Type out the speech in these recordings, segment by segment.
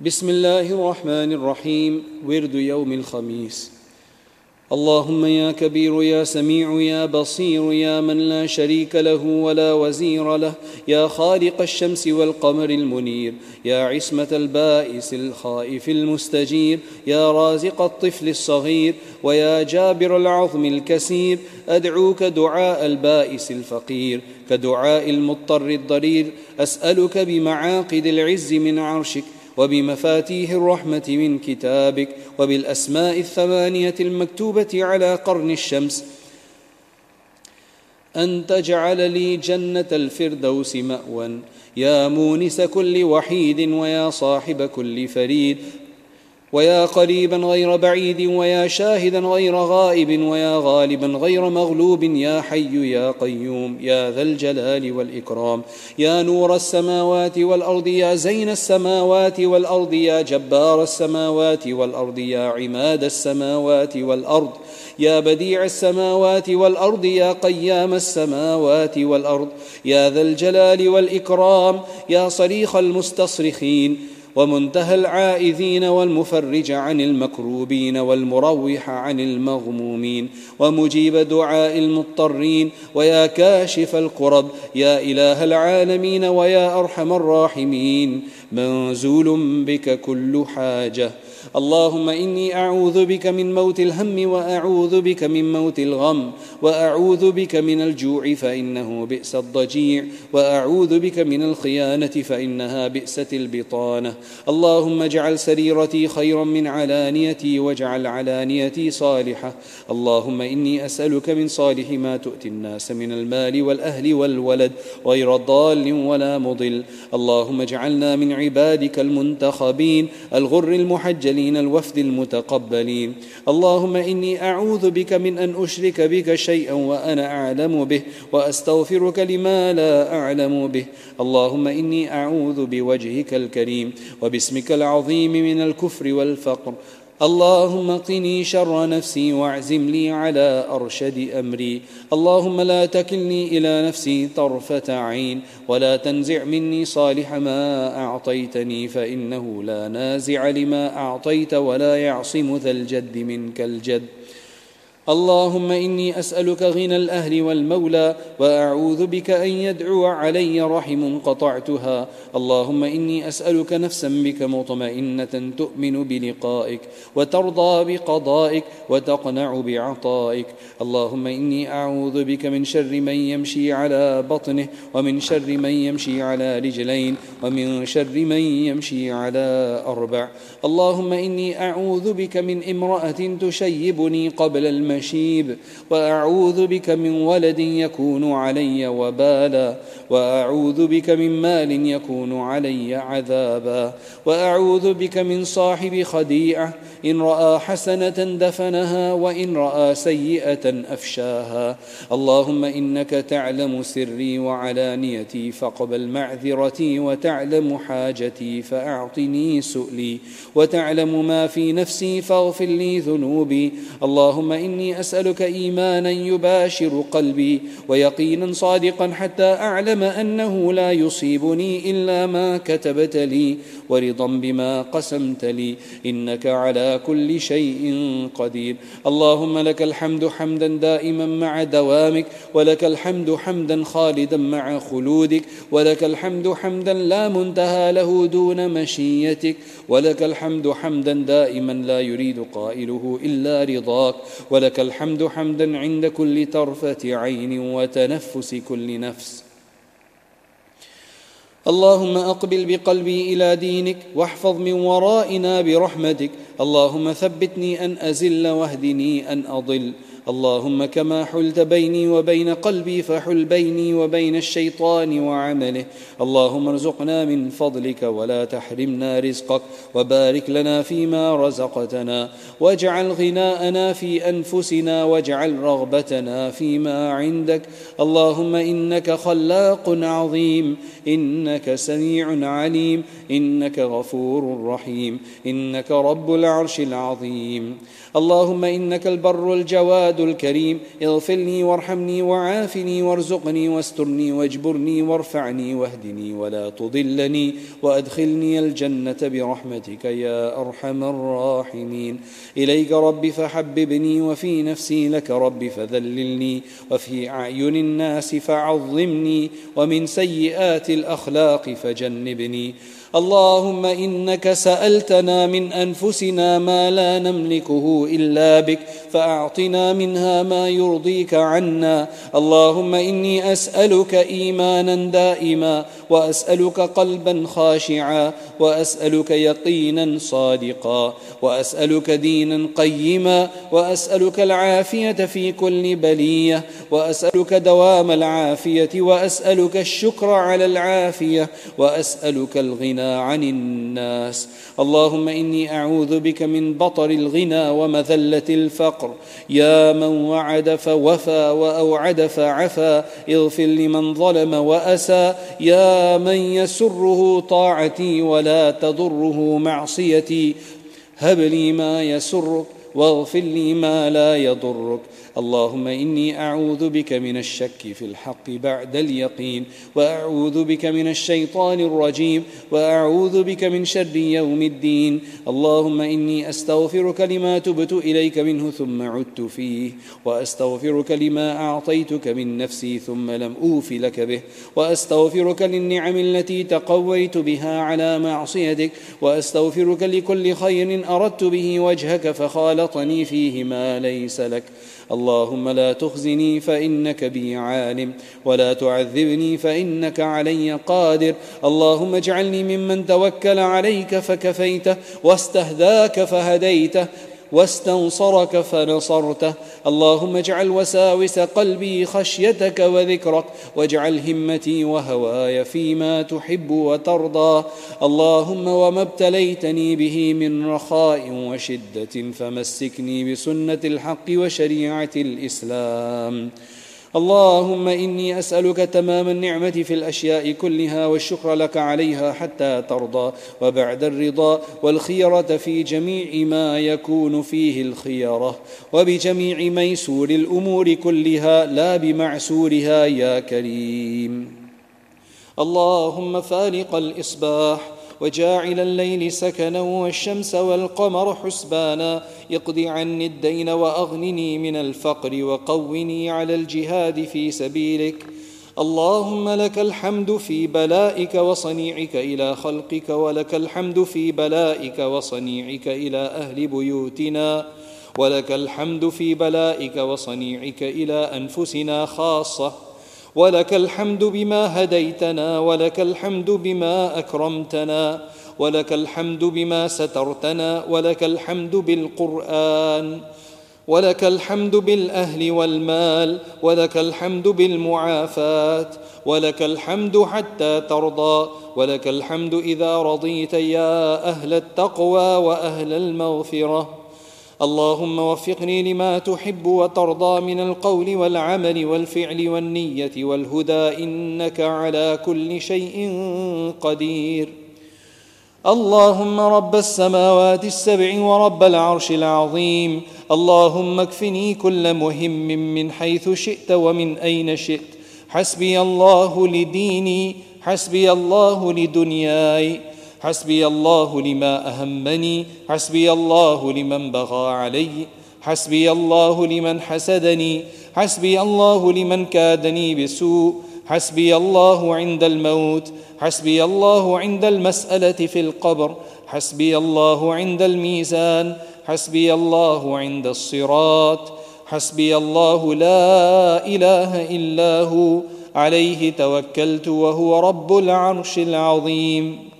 بسم الله الرحمن الرحيم ورد يوم الخميس اللهم يا كبير يا سميع يا بصير يا من لا شريك له ولا وزير له يا خالق الشمس والقمر المنير يا عصمة البائس الخائف المستجير يا رازق الطفل الصغير ويا جابر العظم الكسير أدعوك دعاء البائس الفقير كدعاء المضطر الضرير أسألك بمعاقد العز من عرشك وبمفاتيح الرحمة من كتابك وبالأسماء الثمانية المكتوبة على قرن الشمس أن تجعل لي جنة الفردوس مأوى يا مونس كل وحيد ويا صاحب كل فريد. ويا قريبا غير بعيد ويا شاهدا غير غائب ويا غالبا غير مغلوب يا حي يا قيوم يا ذا الجلال والإكرام يا نور السماوات والأرض يا زين السماوات والأرض يا جبار السماوات والأرض يا عماد السماوات والأرض يا بديع السماوات والأرض يا قيام السماوات والأرض يا ذا الجلال والإكرام يا صريخ المستصرخين ومنتهى العائذين والمفرج عن المكروبين والمروح عن المغمومين ومجيب دعاء المضطرين ويا كاشف الكرب يا إله العالمين ويا أرحم الراحمين منزول بك كل حاجة اللهم إني أعوذ بك من موت الهم وأعوذ بك من موت الغم وأعوذ بك من الجوع فإنه بئس الضجيع وأعوذ بك من الخيانة فإنها بئست البطانة اللهم اجعل سريرتي خيرا من علانيتي واجعل علانيتي صالحة اللهم إني أسألك من صالح ما تؤتي الناس من المال والأهل والولد غير ضال ولا مضل اللهم اجعلنا من عبادك المنتخبين الغر المحجلين الوفد المتقبلين. اللهم إني أعوذ بك من أن أشرك بك شيئا وأنا أعلم به وأستغفرك لما لا أعلم به. اللهم إني أعوذ بوجهك الكريم وباسمك العظيم من الكفر والفقر. اللهم قني شر نفسي واعزم لي على أرشد أمري. اللهم لا تكلني إلى نفسي طرفة عين ولا تنزع مني صالح ما أعطيتني فإنه لا نازع لما أعطيت ولا يعصم ذا الجد منك الجد. اللهم إني أسألك غنى الأهل والمولى وأعوذ بك أن يدعو علي رحم قطعتها. اللهم إني أسألك نفسا بك مطمئنة تؤمن بلقائك وترضى بقضائك وتقنع بعطائك. اللهم إني أعوذ بك من شر من يمشي على بطنه ومن شر من يمشي على رجلين ومن شر من يمشي على أربع. اللهم إني أعوذ بك من امرأة تشيبني قبل المشي مشيب وأعوذ بك من ولد يكون علي وبالا. وأعوذ بك من مال يكون علي عذابا. وأعوذ بك من صاحب خديعة. إن رأى حسنة دفنها وإن رأى سيئة أفشاها. اللهم إنك تعلم سري وعلانيتي فاقبل معذرتي وتعلم حاجتي فأعطني سؤلي. وتعلم ما في نفسي فاغفر لي ذنوبي. اللهم إني إني أسألك إيمانا يباشر قلبي ويقينا صادقا حتى أعلم أنه لا يصيبني إلا ما كتبت لي ورضا بما قسمت لي إنك على كل شيء قدير اللهم لك الحمد حمدا دائما مع دوامك ولك الحمد حمدا خالدا مع خلودك ولك الحمد حمدا لا منتهى له دون مشيتك ولك الحمد حمدا دائما لا يريد قائله إلا رضاك ولك لك الحمد حمدا عند كل طرفة عين وتنفس كل نفس. اللهم أقبل بقلبي إلى دينك واحفظ من ورائنا برحمتك. اللهم ثبتني أن أزل واهدني أن أضل. اللهم كما حلت بيني وبين قلبي فحل بيني وبين الشيطان وعمله. اللهم ارزقنا من فضلك ولا تحرمنا رزقك وبارك لنا فيما رزقتنا. واجعل غناءنا في أنفسنا واجعل رغبتنا فيما عندك. اللهم إنك خلاق عظيم إنك سميع عليم إنك غفور رحيم إنك رب العرش العظيم. اللهم إنك البر الجواد الجواد الكريم. اغفر لي وارحمني وعافني وارزقني واسترني واجبرني وارفعني واهدني ولا تضلني وأدخلني الجنة برحمتك يا أرحم الراحمين. إليك رب فحببني وفي نفسي لك رب فذللني وفي أعين الناس فعظمني ومن سيئات الأخلاق فجنبني. اللهم إنك سألتنا من أنفسنا ما لا نملكه إلا بك فأعطنا منها ما يرضيك عنا. اللهم إني أسألك إيمانا دائما وأسألك قلبا خاشعا وأسألك يقينا صادقا وأسألك دينا قيما وأسألك العافية في كل بلية وأسألك دوام العافية وأسألك الشكر على العافية وأسألك الغنى عن الناس. اللهم إني أعوذ بك من بطر الغنى ومذلة الفقر. يا من وعد فوفى وأوعد فعفى. اغفر لمن ظلم وأسى. يا من يسره طاعتي ولا تضره معصيتي. هب لي ما يسرك واغفر لي ما لا يضرك. اللهم إني أعوذ بك من الشك في الحق بعد اليقين وأعوذ بك من الشيطان الرجيم وأعوذ بك من شر يوم الدين. اللهم إني أستغفرك لما تبت إليك منه ثم عدت فيه وأستغفرك لما أعطيتك من نفسي ثم لم أوف لك به وأستغفرك للنعم التي تقويت بها على معصيتك وأستغفرك لكل خير أردت به وجهك فخالطني فيه ما ليس لك. اللهم لا تخزني فإنك بي عالم ولا تعذبني فإنك علي قادر. اللهم اجعلني ممن توكل عليك فكفيته واستهداك فهديته. واستنصرك فنصرته. اللهم اجعل وساوس قلبي خشيتك وذكرك واجعل همتي وهواي فيما تحب وترضى. اللهم وما ابتليتني به من رخاء وشدة فمسكني بسنة الحق وشريعة الإسلام. اللهم إني أسألك تمام النعمة في الأشياء كلها والشكر لك عليها حتى ترضى وبعد الرضا والخيرة في جميع ما يكون فيه الخيرة وبجميع ميسور الأمور كلها لا بمعسورها يا كريم اللهم فالق الإصباح وجاعل الليل سكنا والشمس والقمر حسبانا. اقض عني الدين وأغنني من الفقر وقوني على الجهاد في سبيلك. اللهم لك الحمد في بلائك وصنيعك إلى خلقك ولك الحمد في بلائك وصنيعك إلى أهل بيوتنا ولك الحمد في بلائك وصنيعك إلى أنفسنا خاصة. ولك الحمد بما هديتنا ولك الحمد بما أكرمتنا ولك الحمد بما سترتنا ولك الحمد بالقرآن ولك الحمد بالأهل والمال ولك الحمد بالمعافاه ولك الحمد حتى ترضى ولك الحمد إذا رضيت يا أهل التقوى وأهل المغفرة. اللهم وفقني لما تحب وترضى من القول والعمل والفعل والنية والهدى إنك على كل شيء قدير. اللهم رب السماوات السبع ورب العرش العظيم. اللهم اكفني كل مهم من حيث شئت ومن أين شئت. حسبي الله لديني حسبي الله لدنياي. حسبي الله لما أهمني حسبي الله لمن بغى علي حسبي الله لمن حسدني حسبي الله لمن كادني بسوء حسبي الله عند الموت حسبي الله عند المسألة في القبر حسبي الله عند الميزان حسبي الله عند الصراط حسبي الله لا إله إلا هو عليه توكلت وهو رب العرش العظيم.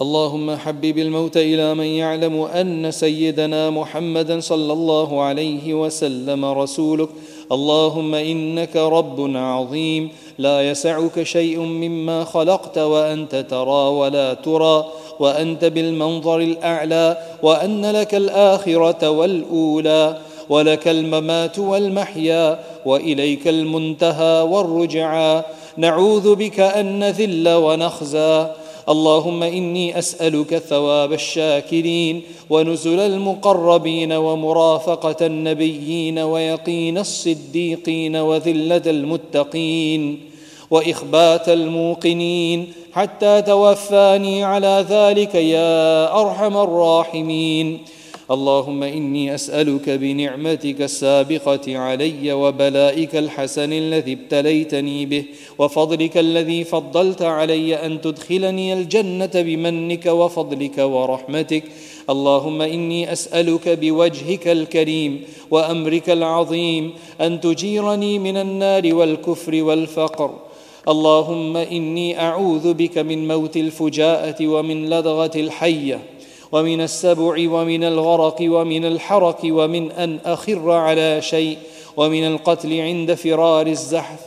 اللهم حبب الموت إلى من يعلم أن سيدنا محمدا صلى الله عليه وسلم رسولك. اللهم إنك رب عظيم. لا يسعك شيء مما خلقت وأنت ترى ولا ترى. وأنت بالمنظر الأعلى. وأن لك الآخرة والأولى. ولك الممات والمحيا. وإليك المنتهى والرجعى. نعوذ بك أن نذل ونخزى. اللهم إني أسألك ثواب الشاكرين ونزل المقربين ومرافقة النبيين ويقين الصديقين وذلة المتقين وإخبات الموقنين حتى توفاني على ذلك يا أرحم الراحمين اللهم إني أسألك بنعمتك السابقة علي وبلائك الحسن الذي ابتليتني به وفضلك الذي فضلت علي أن تدخلني الجنة بمنك وفضلك ورحمتك. اللهم إني أسألك بوجهك الكريم وأمرك العظيم أن تجيرني من النار والكفر والفقر. اللهم إني أعوذ بك من موت الفجاءة ومن لدغه الحية. ومن السبع ومن الغرق ومن الحرق ومن أن أخر على شيء ومن القتل عند فرار الزحف.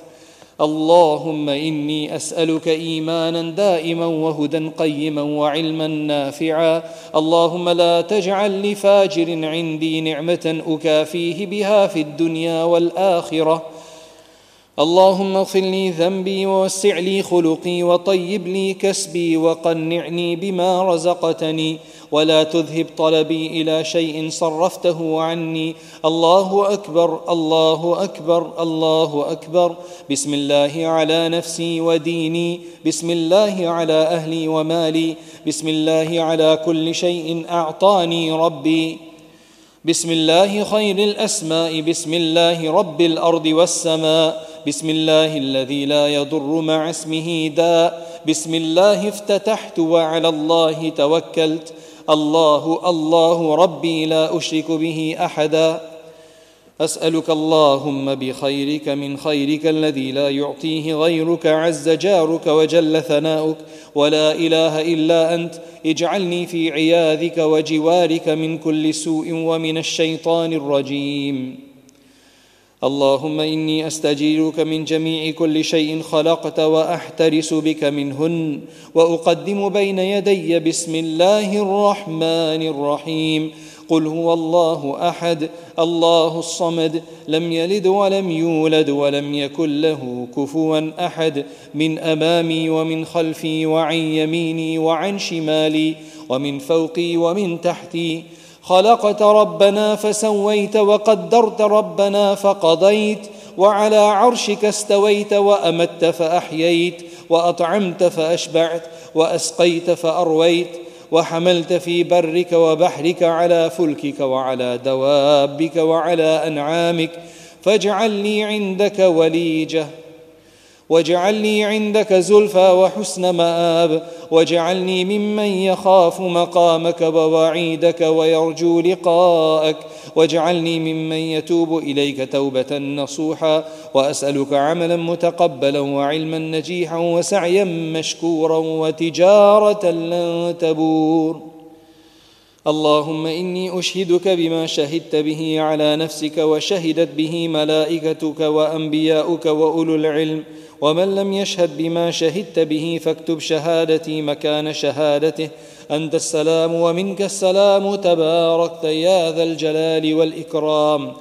اللهم إني أسألك إيمانا دائما وهدى قيما وعلما نافعا. اللهم لا تجعل لفاجر عندي نعمة أكافيه بها في الدنيا والآخرة. اللهم اغفر لي ذنبي ووسع لي خلقي وطيب لي كسبي وقنعني بما رزقتني. ولا تذهب طلبي إلى شيء صرفته عني. الله أكبر الله أكبر الله أكبر. بسم الله على نفسي وديني. بسم الله على أهلي ومالي. بسم الله على كل شيء أعطاني ربي. بسم الله خير الأسماء. بسم الله رب الأرض والسماء. بسم الله الذي لا يضر مع اسمه داء. بسم الله افتتحت وعلى الله توكلت. الله الله ربي لا أشرك به أحدا. أسألك اللهم بخيرك من خيرك الذي لا يعطيه غيرك عز جارك وجل ثناؤك. ولا إله إلا أنت اجعلني في عياذك وجوارك من كل سوء ومن الشيطان الرجيم. اللهم إني أستجيرك من جميع كل شيء خلقت وأحترس بك منهن وأقدم بين يدي بسم الله الرحمن الرحيم. قل هو الله أحد الله الصمد لم يلد ولم يولد ولم يكن له كفوا أحد من أمامي ومن خلفي وعن يميني وعن شمالي ومن فوقي ومن تحتي. خلقت ربنا فسويت وقدرت ربنا فقضيت وعلى عرشك استويت وأمت فأحييت وأطعمت فأشبعت وأسقيت فأرويت وحملت في برك وبحرك على فلكك وعلى دوابك وعلى أنعامك فاجعل لي عندك وليجة واجعل لي عندك زلفى وحسن مآب واجعلني ممن يخاف مقامك ووعيدك ويرجو لقاءك. واجعلني ممن يتوب إليك توبة نصوحا. وأسألك عملا متقبلا وعلما نجيحا وسعيا مشكورا وتجارة لن تبور. اللهم إني أشهدك بما شهدت به على نفسك وشهدت به ملائكتك وأنبياؤك وأولو العلم. ومن لم يشهد بما شهدت به فاكتب شهادتي مكان شهادته. أنت السلام ومنك السلام. تباركت يا ذا الجلال والإكرام.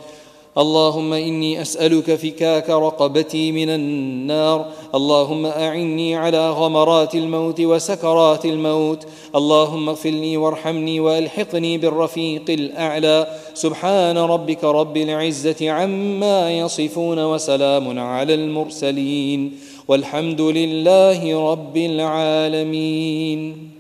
اللهم إني أسألك فكاك رقبتي من النار. اللهم أعني على غمرات الموت وسكرات الموت. اللهم اغفر لي وارحمني وألحقني بالرفيق الأعلى. سبحان ربك رب العزة عما يصفون وسلام على المرسلين. والحمد لله رب العالمين.